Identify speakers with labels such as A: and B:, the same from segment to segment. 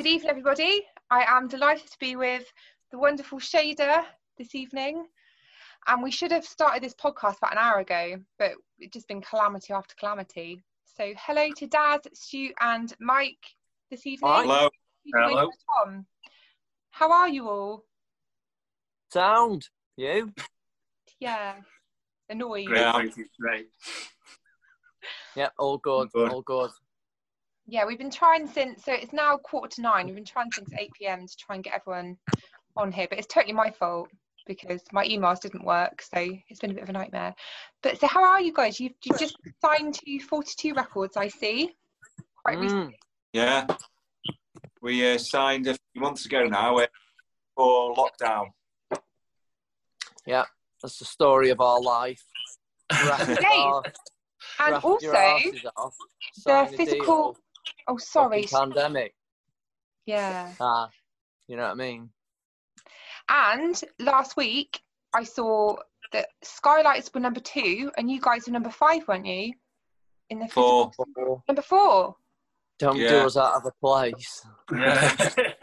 A: Good evening, everybody. I am delighted to be with the wonderful Shader this evening. And we should have started this podcast about an hour ago, but it's just been calamity after calamity. So, hello to Daz, Stu, and Mike this evening.
B: Hello.
C: Hello.
A: Tom. How are you all?
B: Sound. You?
A: Yeah. Annoyed.
C: Great,
B: Yeah.
C: thank you. Great.
B: Yep, all good.
C: Good.
B: All good.
A: Yeah, we've been trying since, so it's now quarter to nine. We've been trying since 8 pm to try and get everyone on here, but it's totally my fault because my emails didn't work. So it's been a bit of a nightmare. But so, how are you guys? You've, you've just signed to 42 records, I see. Quite recently.
B: Mm,
C: Yeah. We uh, signed a few months ago now uh, for lockdown.
B: yeah, that's the story of our life. Grafted
A: Great.
B: our-
A: And also,
B: off,
A: the
B: signed a
A: physical.
B: Deal,
A: Oh, sorry.
B: pandemic.
A: Yeah.
B: Ah, you know what I mean?
A: And last week, I saw that Skylights were number two, and you guys were number five, weren't you? In the physical-
C: For
A: number four.
B: Don't do
C: Yeah.
B: us out of a place.
C: yeah.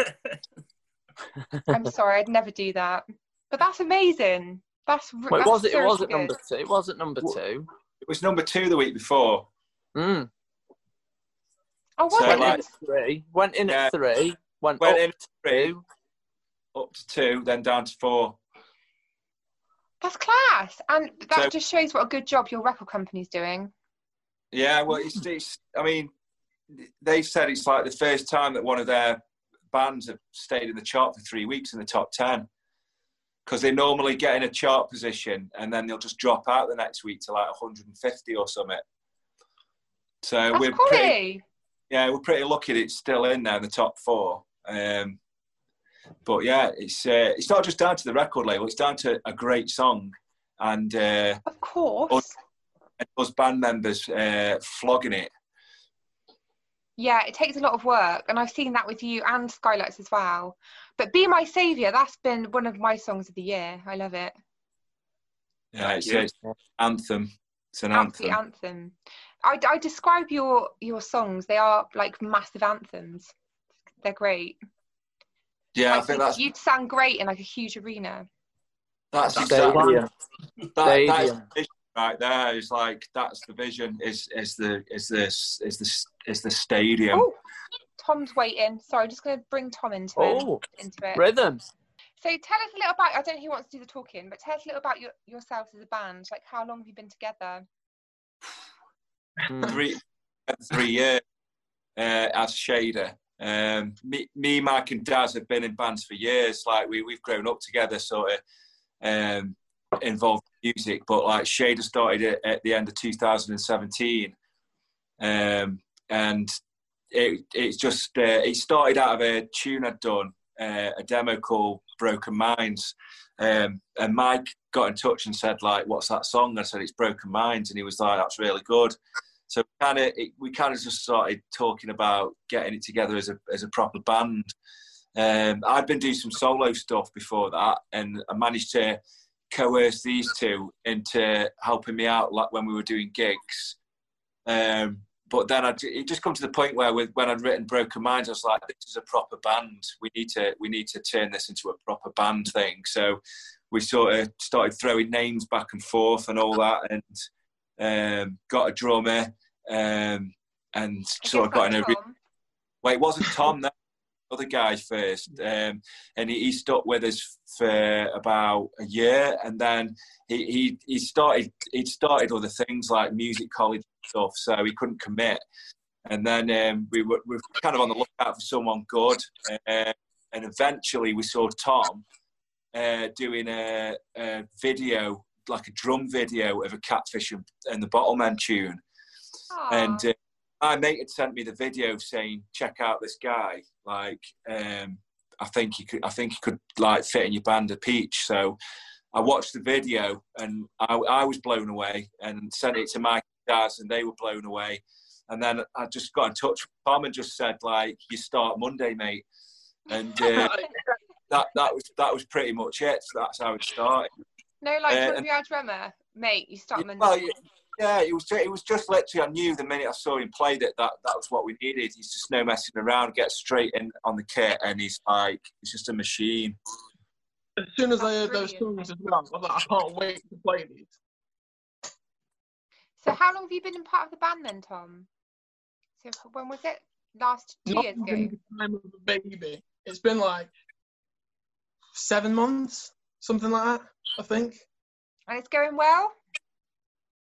A: I'm sorry, I'd never do that. But that's amazing. That's r-
B: Well, it was it
A: seriously
B: was at
A: good.
B: number two. It was at number two.
C: it was number two the week before.
B: Mm.
A: Oh, was
C: So.
B: Went in
C: like-
B: at three. Went in
C: Yeah.
B: at three. Went,
C: Went
B: up
C: in
B: to
C: three,
B: two.
C: up to two, then down to four.
A: That's class, and that
C: So-
A: just shows what a good job your record company's doing.
C: Yeah, well, it's, it's. I mean, they said it's like the first time that one of their bands have stayed in the chart for three weeks in the top ten. Because they normally get in a chart position and then they'll just drop out the next week to like 150 or something. So
A: That's
C: we're
A: quality.
C: pretty, yeah, we're pretty lucky that it's still in there in the top four. Um, but yeah, it's uh, it's not just down to the record label; it's down to a great song and uh,
A: Of course.
C: and us band members uh, flogging it.
A: Yeah, it takes a lot of work, and I've seen that with you and Skylights as well. But "Be My Savior," that's been one of my songs of the year. I love it.
C: Yeah, it's,
B: Yeah.
C: it's an anthem. It's an
A: Absolute
C: anthem.
A: anthem. I, I describe your your songs. They are like massive anthems. They're great.
C: Yeah, I
A: Like,
C: think
A: you'd-
C: that's
A: you'd sound great in like a huge arena.
C: that's
B: Stadium.
C: exactly that, that is the vision right there. Is like that's the vision. Is is the is this is the is the stadium.
A: Oh, Tom's waiting. Sorry, I'm just going to bring Tom into
B: Oh,
A: it. Into it.
B: rhythm.
A: So tell us a little about. I don't know who wants to do the talking, but tell us a little about your, yourselves as a band. Like, how long have you been together?
B: Mm.
C: three three years uh, as Shader. Um, me, me, Mike, and Daz have been in bands for years. Like we we've grown up together, sort of um, involved in music. But like Shader started at, at the end of 2017, um, and it it's just uh, it started out of a tune I'd done, uh, a demo called Broken Minds. Um, and Mike got in touch and said, like, what's that song? I said, it's Broken Minds. And he was like, that's really good. So kind of, we kind of just started talking about getting it together as a as a proper band. Um, I'd been doing some solo stuff before that, and I managed to coerce these two into helping me out, like when we were doing gigs. Um, but then I, it just come to the point where, with, when I'd written Broken Minds, I was like, "This is a proper band. We need to we need to turn this into a proper band thing." So we sort of started throwing names back and forth and all that, and um, got a drummer, um, and
A: I
C: sort of got in a. Re- well, it wasn't Tom, that other guy first, um, and he, he stuck with us for about a year, and then he he, he started he started other things like music college stuff, so he couldn't commit, and then um, we were we were kind of on the lookout for someone good, uh, and eventually we saw Tom uh, doing a, a video like a drum video of a catfish and, and the bottlemen tune and
A: Aw.
C: uh, my mate had sent me the video saying, "Check out this guy. Like, um, I think he could. I think he could like fit in your band a peach." So I watched the video and I, I was blown away, and sent it to my guys, and they were blown away. And then I just got in touch with Tom and just said, "Like, you start Monday, mate." And uh, that that was that was pretty much it. So that's how it started.
A: No, like
C: uh, and-
A: your drummer, mate. You start Monday.
C: Well, yeah, Yeah, it was. It was just literally. I knew the minute I saw him play that that that was what we needed. He's just no messing around. Get straight in on the kit, and he's like, he's just a machine.
D: As soon as I
A: That's
D: heard those songs as well, I was like, I can't wait to play these.
A: So how long have you been in part of the band then, Tom? So when was it? Last two
D: Not
A: years
D: even
A: ago.
D: the time of a baby. It's been like seven months, something like that. I think.
A: And it's going well?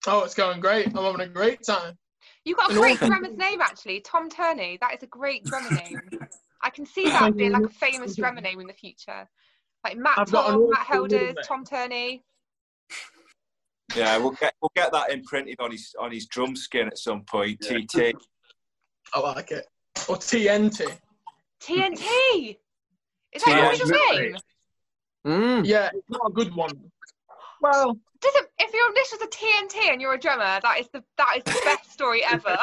D: Oh, it's going great. I'm having a great time.
A: You got a
D: In
A: great drummer's name actually, Tom Turney. That is a great drummer name. I can see that being like a famous drummer name in the future. Like Matt
D: I've
A: Tom, Matt
D: awful
A: Helders. Tom Turney.
C: Yeah, we'll get we'll get that imprinted on his on his drum skin at some point. TT.
D: I like it. Or TNT.
A: TNT. Is that your
C: Yeah,
A: middle
E: really.
A: name?
B: Mm.
D: Yeah, it's not a good one. Well,
A: Does it, if your initials are TNT and you're a drummer, that is the that is the best story ever.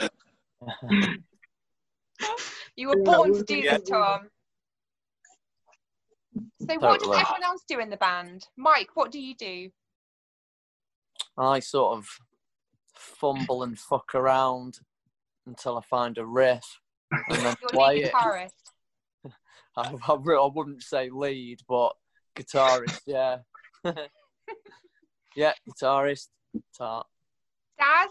A: you were born to do
D: do
A: this. Tom. So what does
B: Totally.
A: everyone else do in the band? Mike, what do you do?
B: I sort of fumble and fuck around until I find a riff and then
A: You're
B: play
A: lead
B: it.
A: guitarist.
B: I, I, I wouldn't say lead, but guitarist, yeah. yeah, guitarist, guitar.
A: Daz,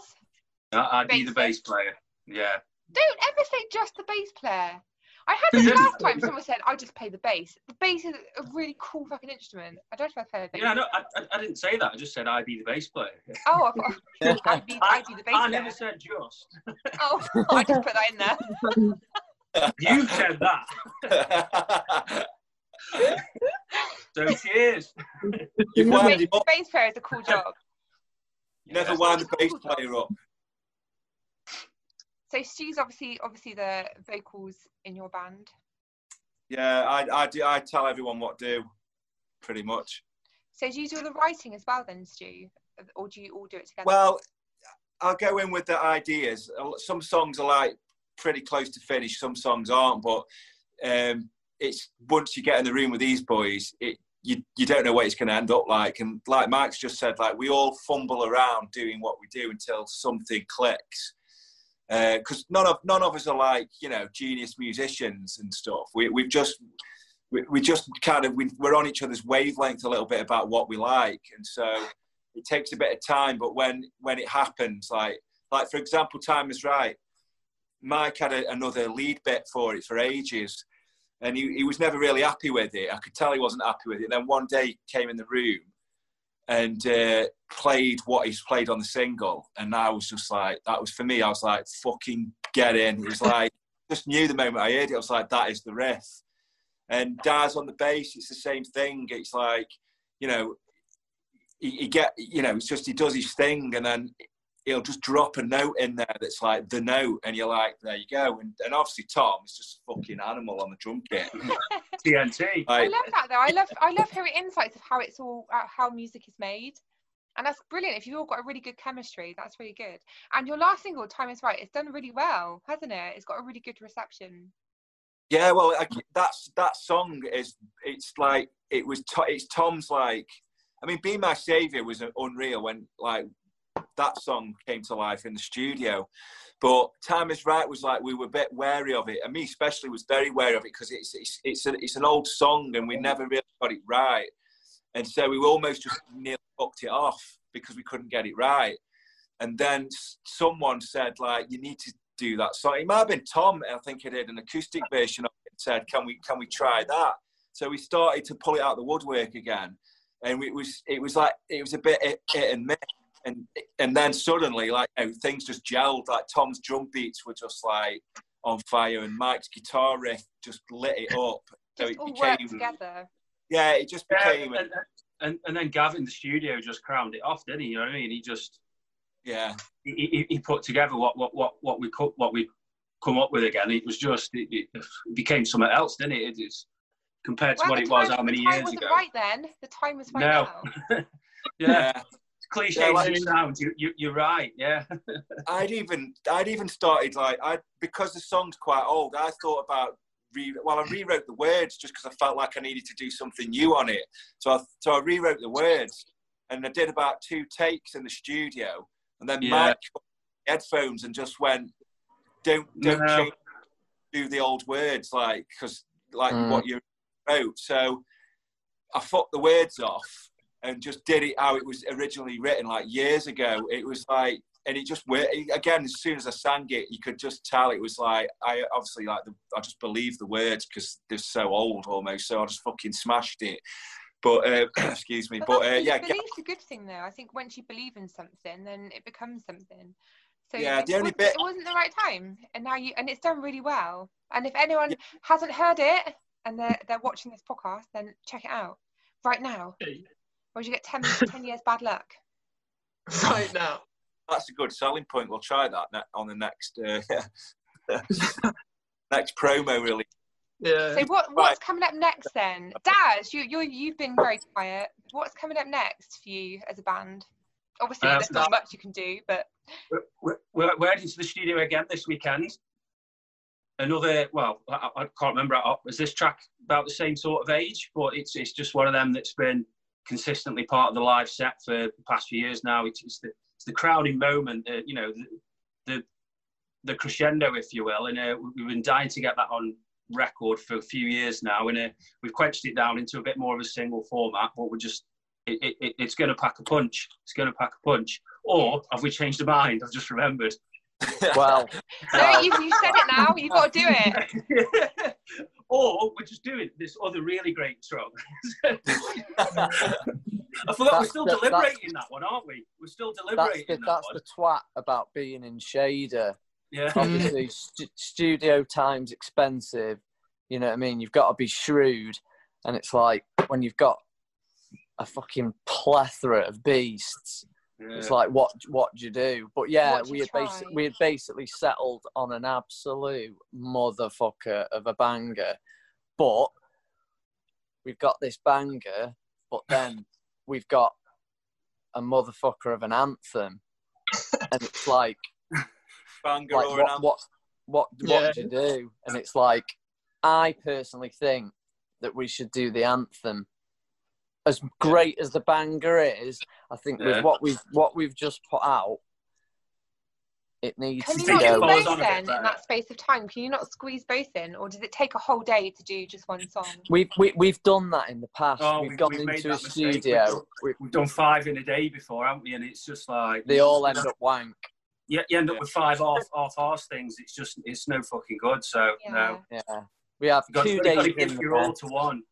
E: I- I'd be the bass player. Yeah.
A: don't ever say just the bass player. I had this last time. Someone said I just play the bass. The bass is a really cool fucking instrument. I don't know if I've heard of bass.
E: Yeah, no, I, I, I didn't say that. I just said I'd be the bass player.
A: Oh, I thought I'd be,
E: I,
A: I'd be the bass
E: I
A: player.
E: never said just.
A: Oh, I just put that in there.
E: You said that. So cheers.
C: You've
A: Bass,
C: wound him up.
A: bass player is a cool job.
C: You never
E: Yeah.
C: wound the bass player up.
A: So Stu's obviously obviously the vocals in your band.
C: Yeah, I I do. I tell everyone what do, pretty much.
A: So do you do all the writing as well then, Stu? Or do you all do it together?
C: Well, I'll go in with the ideas. Some songs are like pretty close to finish. Some songs aren't, but um, it's once you get in the room with these boys, it you you don't know what it's going to end up like. And like Mike's just said, like we all fumble around doing what we do until something clicks. Because none of none of us are like you know genius musicians and stuff. We we've just we, we just kind of we, we're on each other's wavelength a little bit about what we like, and so it takes a bit of time. But when when it happens, like like for example, time is right. Mike had a, another lead bit for it for ages, and he, he was never really happy with it. I could tell he wasn't happy with it. then one day he came in the room and uh, played what he's played on the single, and I was just like, that was for me. I was like, fucking get in. It was like just knew the moment I heard it. I was like, that is the riff. And Daz on the bass, it's the same thing. It's like, you know, he, he get, you know, it's just he does his thing, and then he'll just drop a note in there that's like the note, and you're like, there you go. And, and obviously Tom is just a fucking animal on the drum kit.
E: TNT.
A: I love that though. I love I love hearing insights of how it's all uh, how music is made. And that's brilliant. If you've all got a really good chemistry, that's really good. And your last single, Time is Right, it's done really well, hasn't it? It's got a really good reception.
C: Yeah, well, I, that's that song is. It's like it was. To, it's Tom's like. I mean, "Be My Savior" was unreal when like that song came to life in the studio. But "Time Is Right" was like we were a bit wary of it, and me especially was very wary of it because it's it's it's, a, it's an old song and we never really got it right, and so we almost just nearly fucked it off because we couldn't get it right. And then someone said like, "You need to do that song." It might have been Tom. I think he did an acoustic version of it. And said, "Can we can we try that?" So we started to pull it out the woodwork again, and it was it was like it was a bit hit and miss. And and then suddenly, like you know, things just gelled. Like Tom's drum beats were just like on fire, and Mike's guitar riff just lit it up. So it
A: all work
C: became
A: together.
C: yeah, it just
E: Yeah,
C: became
E: and, and, and then Gavin in the studio just crowned it off, didn't he? You know what I mean? He just
C: yeah.
E: he, he, he put together what what what what we co- what we come up with again. It was just it, it became something else, didn't it? It's compared to
A: Well,
E: what
A: the
E: it was how many
A: the time
E: years
A: wasn't
E: ago.
A: right then. The time was right
E: No.
A: now.
E: Yeah,
C: yeah.
E: Cliche
C: Yeah, like-
E: it sounds, you, you you're right. Yeah,
C: I'd even I'd even started like I because the song's quite old. I thought about re well I rewrote the words just because I felt like I needed to do something new on it. So I so I rewrote the words, and I did about two takes in the studio, and then
E: Yeah.
C: Mike put headphones and just went, "Don't don't
E: No.
C: change, do the old words like because like
B: Mm.
C: what you wrote." So I fucked the words off and just did it how it was originally written, like years ago. It was like, and it just worked again. As soon as I sang it, you could just tell it was like I obviously like the, I just believe the words because they're so old almost. So I just fucking smashed it. But uh, excuse me. But uh, yeah,
A: belief's a good thing though. I think once you believe in something, then it becomes something. So
C: Yeah,
A: it,
C: the only
A: wasn't,
C: bit-
A: it wasn't the right time, and now you and it's done really well. And if anyone hasn't heard it and they're they're watching this podcast, then check it out right now, or you get 10, 10 years bad luck.
D: right now.
C: that's a good selling point. We'll try that on the next uh, next promo really.
D: Yeah.
A: So what what's coming up next then, Daz? You you you've been very quiet. What's coming up next for you as a band? Obviously,
E: Um,
A: there's not much you can do, but
E: We're, we're, we're heading to the studio again this weekend. Another, well, I, I can't remember. Was this track about the same sort of age? But it's it's just one of them that's been consistently part of the live set for the past few years now. It's, it's the it's the crowning moment, uh, you know, the, the the crescendo, if you will. And uh, we've been dying to get that on record for a few years now, and uh, we've quenched it down into a bit more of a single format. But we're just it, it, it- it's going to pack a punch. It's going to pack a punch. Or have we changed our mind? I've just remembered.
B: Well,
A: no, you you said it now. You've got to do it.
E: or we're just doing this other really great song. I forgot we're still
B: the-
E: deliberating that one, aren't we? We're still
B: that's
E: deliberating
B: the,
E: that
B: that's the twat about being in Shader.
E: Yeah.
B: Obviously, stu- studio time's expensive. You know what I mean? You've got to be shrewd, and it's like when you've got a fucking plethora of beasts. It's like what what do you do? But yeah, we had basi- we had basically settled on an absolute motherfucker of a banger. But we've got this banger, but then we've got a motherfucker of an anthem, and it's like
C: Banger
B: like
C: or an
B: what what what
D: Yeah.
B: what do you do? And it's like I personally think that we should do the anthem. As great as the banger is, I think
E: Yeah.
B: with what we've what we've just put out, it needs
A: Can you
B: to
A: not do
E: Follows
B: go.
E: on
A: both then in that space of time? Can you not squeeze both in, or does it take a whole day to do just one song?
B: We've we, we've done that in the past.
E: Oh,
B: we've
E: we've-
B: gone
E: we've
B: into a
E: mistake. We've
B: studio.
E: done-
B: We,
E: We've done five in a day before, haven't we? And it's just like
B: they all end up wank.
E: you, you end up with five half half arse things. It's just it's no fucking good. So
A: Yeah.
E: no,
B: Yeah, we have
E: you got,
B: two
E: you
B: days
E: got to give your all to one.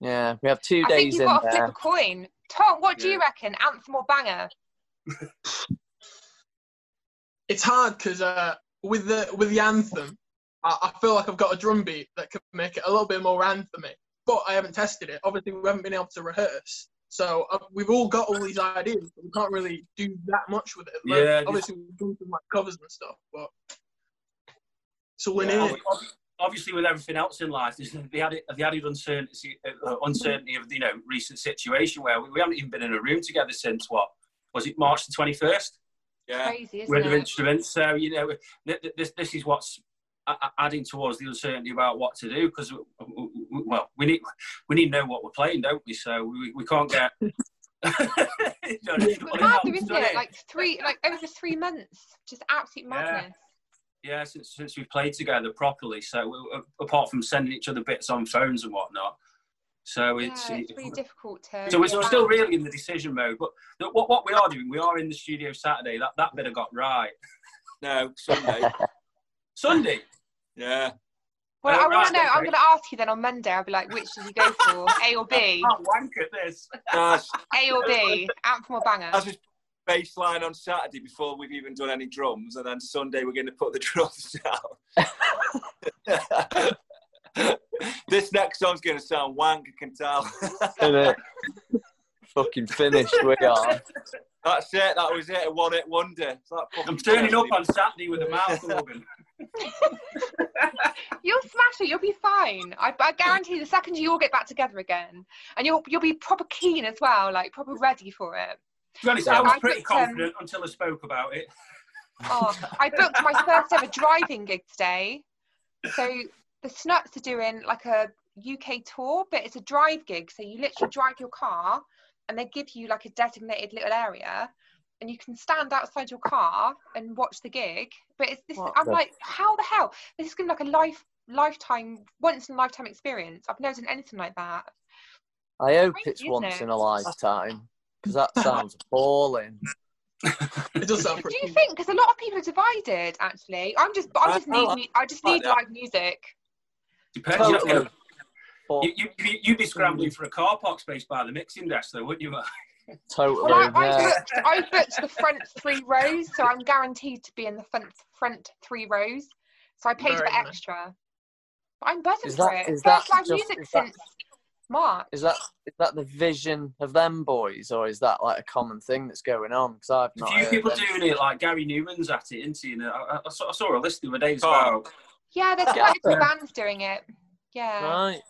B: Yeah, we have two
A: I think
B: days
A: you've
B: in
A: got to flip a coin. Tom, what do you reckon? Anthem or banger?
D: It's hard because uh, with the with the anthem, I, I feel like I've got a drum beat that could make it a little bit more anthemy. But I haven't tested it. Obviously, we haven't been able to rehearse. So uh, we've all got all these ideas, but we can't really do that much with it. at the moment.
E: Yeah,
D: obviously we've done some like covers and stuff, but so we're
C: Yeah,
D: it.
E: Ob- Obviously, with everything else in life, there's the added, the added uncertainty, uh, uncertainty of you know recent situation where we, we haven't even been in a room together since what was it March the twenty first?
C: Yeah.
A: Crazy, isn't
E: with the
A: it?
E: instruments. So you know, th- th- this this is what's a- a- adding towards the uncertainty about what to do because well, we need we need to know what we're playing, don't we? So we, we can't get.
A: It's
E: what
A: mad, isn't it? Like three, like over three months, just absolute madness.
E: yeah, since since we've played together properly. So we, apart from sending each other bits on phones and whatnot, so it's.
A: yeah, it's really difficult to.
E: so we're, so we're still really in the decision mode, but the- what, what we are doing, we are in the studio Saturday. That that bit I got right.
C: No, Sunday.
E: Sunday,
C: yeah.
A: Well,
E: Oh,
A: I want
E: right,
A: to know. I'm going to ask you then on Monday. I'll be like, which did you go for, A or B?
E: can't wank at this.
A: A or B? out Anthem or banger?
C: that's just bass line on Saturday before we've even done any drums, and then Sunday we're going to put the drums down. this next song's going to sound wank, I can tell.
B: Innit? Fucking finished we are.
C: That's it. That was it. A one-hit wonder. It's like fucking
E: I'm turning up on Saturday with a mouth organ.
A: You'll smash it. You'll be fine. I, I guarantee. The second you all get back together again, and you'll you'll be proper keen as well, like proper ready for it.
E: To be honest, I was
A: I
E: pretty
A: booked, um,
E: confident until I spoke about it.
A: Oh, I booked my first ever driving gig today. So the Snuts are doing like a UK tour, but it's a drive gig. So you literally drive your car and they give you like a designated little area, and you can stand outside your car and watch the gig. But it's this.
B: What
A: I'm
B: the-
A: like, how the hell? This is gonna be like a life lifetime, once in a lifetime experience. I've never done anything like that.
B: I hope
A: Crazy,
B: it's once
A: it?
B: in a lifetime because that sounds appalling.
D: It does sound
A: Do you think? Because a lot of people are divided. Actually, I'm just, I
C: I-
A: just
C: I
A: need,
C: like-
A: I just
C: like
A: need
C: that.
A: live music.
E: Depends.
B: Totally.
E: You,
B: But
E: you, you, you'd be scrambling for a car park space by the mixing desk, though, wouldn't you? Mark?
B: totally.
A: Well, I, I,
B: yeah.
A: booked, I booked the front three rows, so I'm guaranteed to be in the front front three rows. So I paid
D: Very
A: for
D: nice.
A: extra. But I'm buzzing
B: Is
A: for
B: that-
A: it.
B: is
A: First
B: that
A: live
B: just-
A: music
B: is that-
A: since March.
B: Is that is that the vision of them boys, or is that like a common thing that's going on? Because I've
E: A few
B: heard
E: people
B: any-
E: doing it, like Gary Numan's at it, isn't he? And I, I, saw, I saw a list the other day. It's
C: Oh.
E: about
A: Yeah, there's
B: Yeah.
A: quite a few bands doing it. Yeah,
B: Right.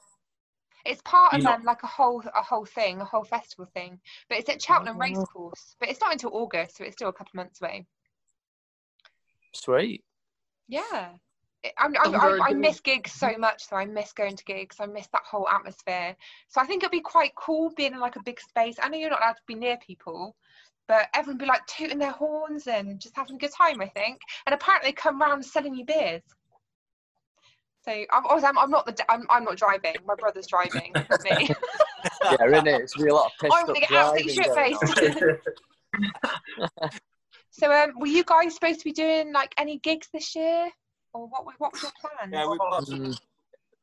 A: it's part of
E: You know-
A: um, like a whole a whole thing, a whole festival thing. But it's at Cheltenham
B: Oh.
A: Racecourse. But it's not until August, so it's still a couple of months away.
B: Sweet.
A: Yeah. It- I'm, I'm,
D: I'm
A: I, I miss gigs so much, so I miss going to gigs. I miss that whole atmosphere. So I think it'd be quite cool being in like a big space. I know you're not allowed to be near people, but everyone be like tooting their horns and just having a good time. I think, and apparently come round selling you beers. So I'm, I'm, I'm not the d- I'm, I'm not driving. My brother's driving, me.
B: Yeah, isn't it? It's gonna be a lot of pissed
A: I'm gonna get absolutely shit faced. so um, were you guys supposed to be doing like any gigs this year, or what? wa- What was your plan?
C: Yeah, we've got
B: Mm,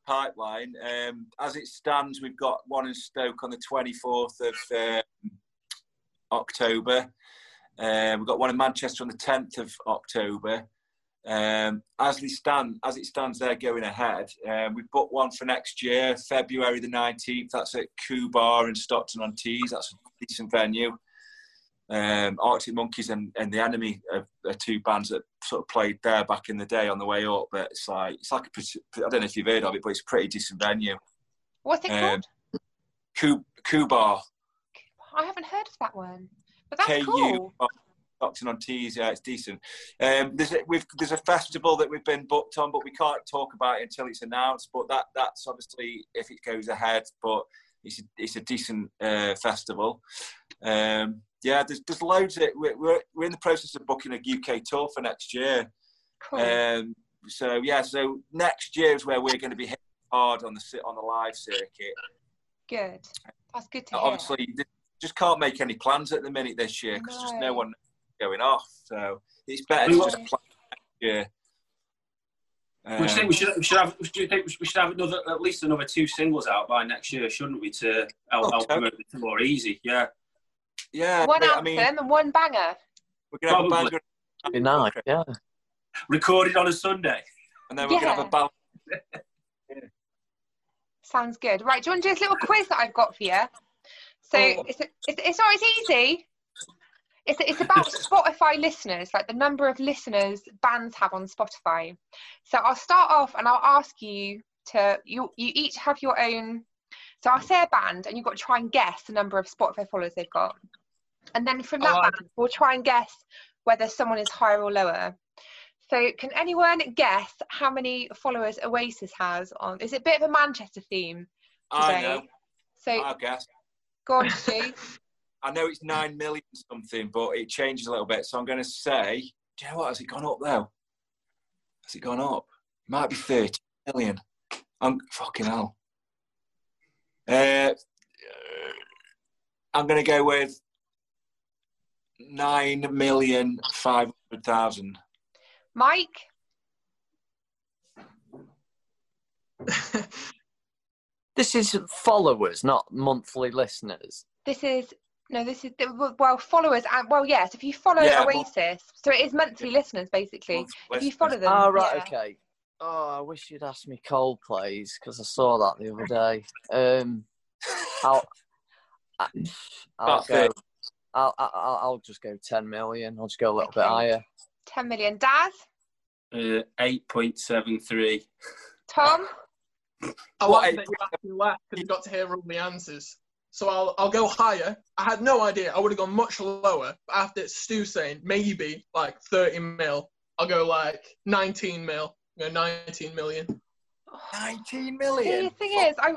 C: pipeline. Um, as it stands, we've got one in Stoke on the 24th of um, October. Um, we've got one in Manchester on the 10th of October. Um, as we stand, as it stands, they're going ahead. Um, we've booked one for next year, February the 19th. That's at Ku Bar in Stockton on Tees. That's a decent venue. Um, Arctic Monkeys and, and the Enemy are, are two bands that sort of played there back in the day on the way up. But it's like it's like a I don't know if you've heard of it, but it's a pretty decent venue.
A: What's it
C: Um,
A: called?
C: Ku Ku Bar,
A: I haven't heard of that one, but that's
C: K U
A: cool.
C: Stockton on Tees. Yeah, it's decent. Um, there's a, we've, there's a festival that we've been booked on, but we can't talk about it until it's announced. But that that's obviously if it goes ahead. But it's a, it's a decent uh, festival. Um, yeah, there's, there's loads. Of, we're, we're we're in the process of booking a UK tour for next year.
A: Cool.
C: Um, so yeah, so next year is where we're going to be hitting hard on the sit on the live circuit.
A: good. That's good to hear.
C: Obviously, th- just can't make any plans at the minute this year because just no
A: No.
C: one going off. So it's better
E: We
C: to
E: will-
C: just plan next year.
E: we should,
C: Um,
E: we should, we should have. Do you think we should have another, at least another two singles out by next year, shouldn't we? To help,
C: Oh,
E: help
C: totally.
E: promote it more easy. Yeah.
C: Yeah,
A: one anthem
C: I mean,
A: and one banger.
C: we're going to have a banger,
B: Be nice. Yeah.
E: Recorded on a Sunday.
C: and then we're going to have
A: Yeah.
C: a ballad.
A: Sounds good. Right, do you want to do this little quiz that I've got for you? So
C: Oh.
A: it's, it's it's not it's easy. It's it's about Spotify listeners, like the number of listeners bands have on Spotify. So I'll start off and I'll ask you to you you each have your own. So I'll say a band and you've got to try and guess the number of Spotify followers they've got, and then from oh, that
D: Oh,
A: band we'll try and guess whether someone is higher or lower. So can anyone guess how many followers Oasis has on? Is it a bit of a Manchester theme
C: I
A: today?
C: know.
A: So
C: I guess.
A: go on, Stu.
C: I know it's nine million something, but it changes a little bit. So I'm going to say, do you know what? Has it gone up though? Has it gone up? It might be thirty million. I'm fucking hell. Uh, I'm going to go with nine million five hundred thousand.
A: Mike,
B: This is followers, not monthly listeners.
A: this is no, this is well followers and well yes. If you follow
C: Yeah, but-
A: Oasis, so it is monthly listeners basically. If you follow them,
B: Oh, right,
A: yeah.
B: okay. Oh, I wish you'd asked me Coldplays because I saw that the other day. Um, I'll, I, I'll
C: About
B: go.
C: 30.
B: I'll, I'll, I'll just go 10 million. I'll just go a little bit higher.
A: ten million. Dad?
E: Uh, 8.73.
A: Tom,
D: I
C: What,
D: like that you asked me last because you got to hear all the answers. So I'll I'll go higher. I had no idea. I would have gone much lower. But after Stu saying maybe like 30 mil, I'll go like 19 mil. I'll go 19 million.
C: Nineteen
A: the
C: million.
A: thing is, I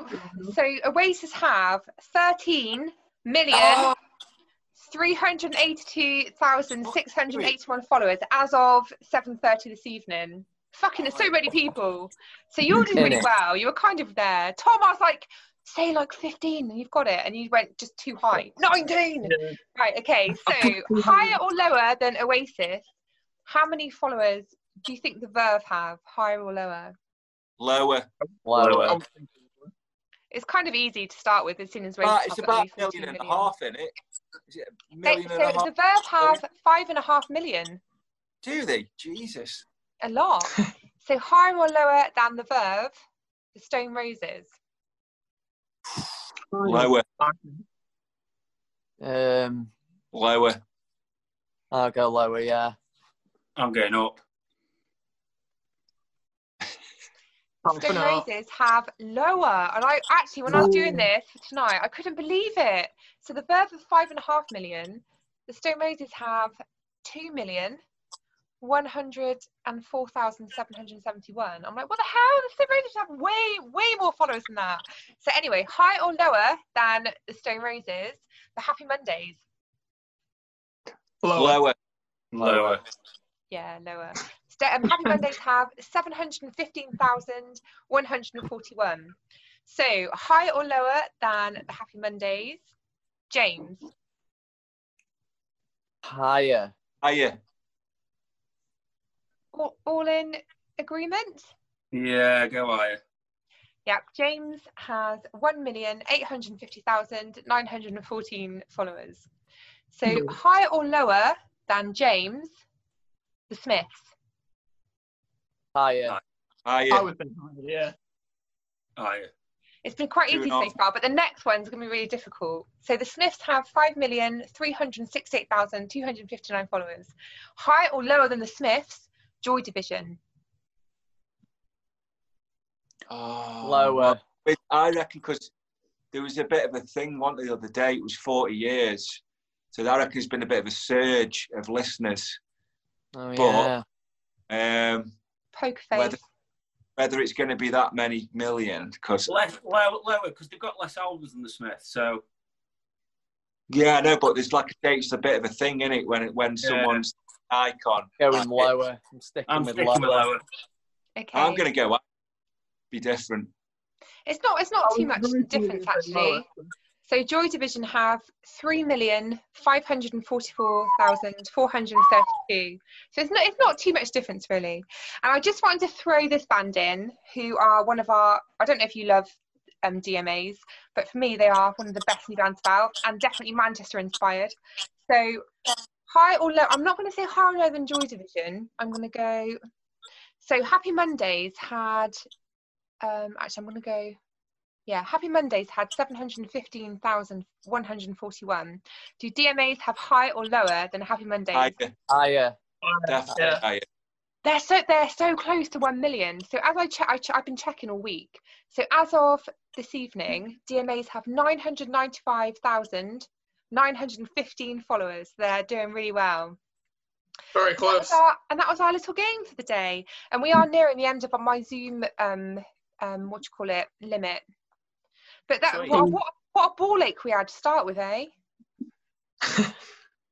A: so Oasis have thirteen million.
C: Oh,
A: 382,681 followers as of 7.30 this evening. Fucking, there's so many people. So you're doing really well. You were kind of there. Tom, I was like, say like 15 and you've got it. And you went just too high. 19! Right, okay. So higher or lower than Oasis, how many followers do you think the Verve have? Higher or lower?
C: lower.
B: Lower.
A: It's kind of easy to start with as soon as
C: Ah,
A: Oasis
C: it's about a
A: 14
C: million and a half in it. Is it a
A: They,
C: million
A: so
C: and a half?
A: the Verve have five and a half million.
C: Do they? Jesus.
A: A lot. so higher or lower than the Verve, the Stone Roses.
C: Lower.
B: Um,
C: Lower.
B: I'll go lower. Yeah.
E: I'm going up.
D: Half
A: Stone. Roses have lower. And I actually, when I was doing this tonight, I couldn't believe it. So the Verve have five and a half million. The Stone Roses have two million. 104,771. I'm like, what the hell? The Stone Roses have way, way more followers than that. So, anyway, higher or lower than the Stone Roses, the Happy Mondays.
D: Lower.
C: Lower.
E: Lower.
A: Yeah, lower. St- um, Happy Mondays have 715,141. So higher or lower than the Happy Mondays? James.
B: Higher.
C: Higher.
A: All, all in agreement?
E: Yeah, go higher.
A: Yep. James has 1,850,914 followers. So
D: Mhm.
A: higher or lower than James, the Smiths?
B: Higher.
D: I
C: Higher.
D: would think higher, yeah.
E: Higher.
A: It's been quite
C: Two
A: easy so far, but the next one's going to be really difficult. So the Smiths have 5,368,259 followers. Higher or lower than the Smiths? Joy Division.
C: Oh,
B: Lower.
C: But I reckon because there was a bit of a thing one the other day. It was 40 years. So I reckon there's been a bit of a surge of listeners.
B: Oh
C: But-
B: yeah.
C: Um,
A: Poker Face.
C: Whether- whether it's going to be that many million, because
E: Less, lower, lower, because they've got less albums than the Smiths. So
C: yeah, I know, but there's like a it's a bit of a thing in it when it, when
E: Yeah.
C: someone's icon.
B: Going
C: like it.
B: lower. I'm sticking
E: I'm
B: with
E: sticking
B: lower.
E: with lower.
A: Okay.
C: I'm going to go up. Be different.
A: It's not. It's not
D: I
A: too much
D: really
A: difference
D: thinking
A: actually. So Joy Division have 3,544,432. So it's not, it's not too much difference really. And I just wanted to throw this band in, who are one of our, I don't know if you love um, DMAs, but for me they are one of the best new bands about and definitely Manchester inspired. So high or low, I'm not going to say higher or lower than Joy Division. I'm going to go, so Happy Mondays had, um, actually I'm going to go, yeah, Happy Mondays had 715,141. Do DMAs have higher or lower than Happy Mondays?
C: Higher,
B: Higher.
C: definitely
D: Yeah.
C: higher.
A: They're so they're so close to one million. So as I check, I che- I've been checking all week. So as of this evening, DMAs have 995,915 followers. They're doing really well.
D: Very
A: That was
D: close.
A: our, and that was our little game for the day. And we are nearing the end of my Zoom um um what do you call it limit. But that
E: Sweet.
A: what, what what a ball ache we had to start with, eh?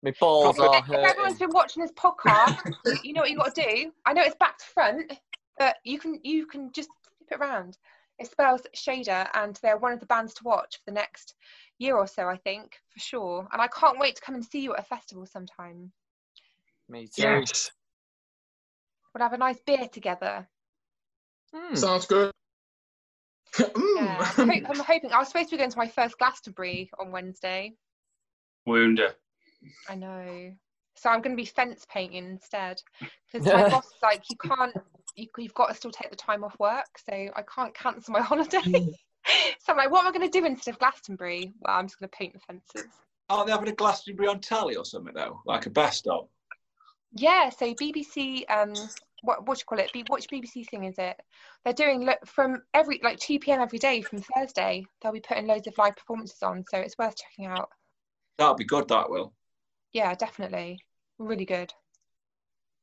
B: My balls
C: Proper-
B: are
A: If everyone's
B: hurting.
A: been watching this podcast, you- you know what you've got to do. I know it's back to front, but you can you can just flip it around. It spells Shader, and they're one of the bands to watch for the next year or so, I think, for sure. And I can't wait to come and see you at a festival sometime.
B: Me too.
D: Yes.
A: We'll have a nice beer together.
B: Hmm.
D: Sounds good. Mm.
A: Yeah, I'm, ho- I'm hoping. I was supposed to be going to my first Glastonbury on Wednesday.
E: Wounder.
A: I know. So I'm going to be fence painting instead because my boss is like, you can't, you, you've got to still take the time off work, so I can't cancel my holiday. so I'm like, what am I going to do instead of Glastonbury? Well, I'm just going to paint the fences.
C: Aren't they having a Glastonbury on telly or something though? Like a best of?
A: Yeah, so BBC, um, what what do you call it? B- which BBC thing is it? They're doing look from every like 2 p.m. every day from Thursday. They'll be putting loads of live performances on, so it's worth checking out.
C: That'll be good, that will.
A: Yeah, definitely, really good.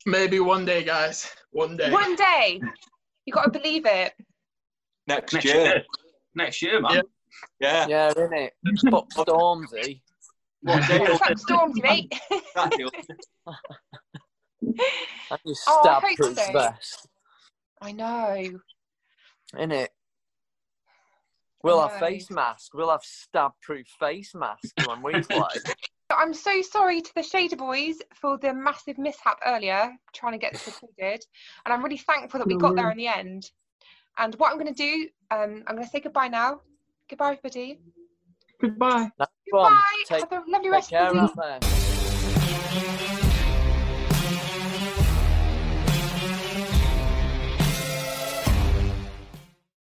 D: Maybe one day, guys. One day.
A: One day, you got to believe it.
C: Next,
E: Next
C: year.
E: year. Next year, man.
D: Yeah.
C: Yeah.
B: Yeah, innit? Fuck Stormzy.
C: What day
A: Yeah, fuck Stormzy, mate.
C: that deal?
B: And you
A: Oh, I
B: stab
A: hope
B: proof
A: so.
B: vest.
A: I know.
B: Innit? We'll have face mask. We'll have stab proof face mask when we play.
A: I'm so sorry to the Shader Boys for the massive mishap earlier trying to get this recorded. And I'm really thankful that we got there in the end. And what I'm going to do, um, I'm going to say goodbye now. Goodbye, everybody.
D: Goodbye.
B: Nice.
A: Goodbye.
B: Take,
A: Have a lovely rest
B: care
A: of the week.
B: out there.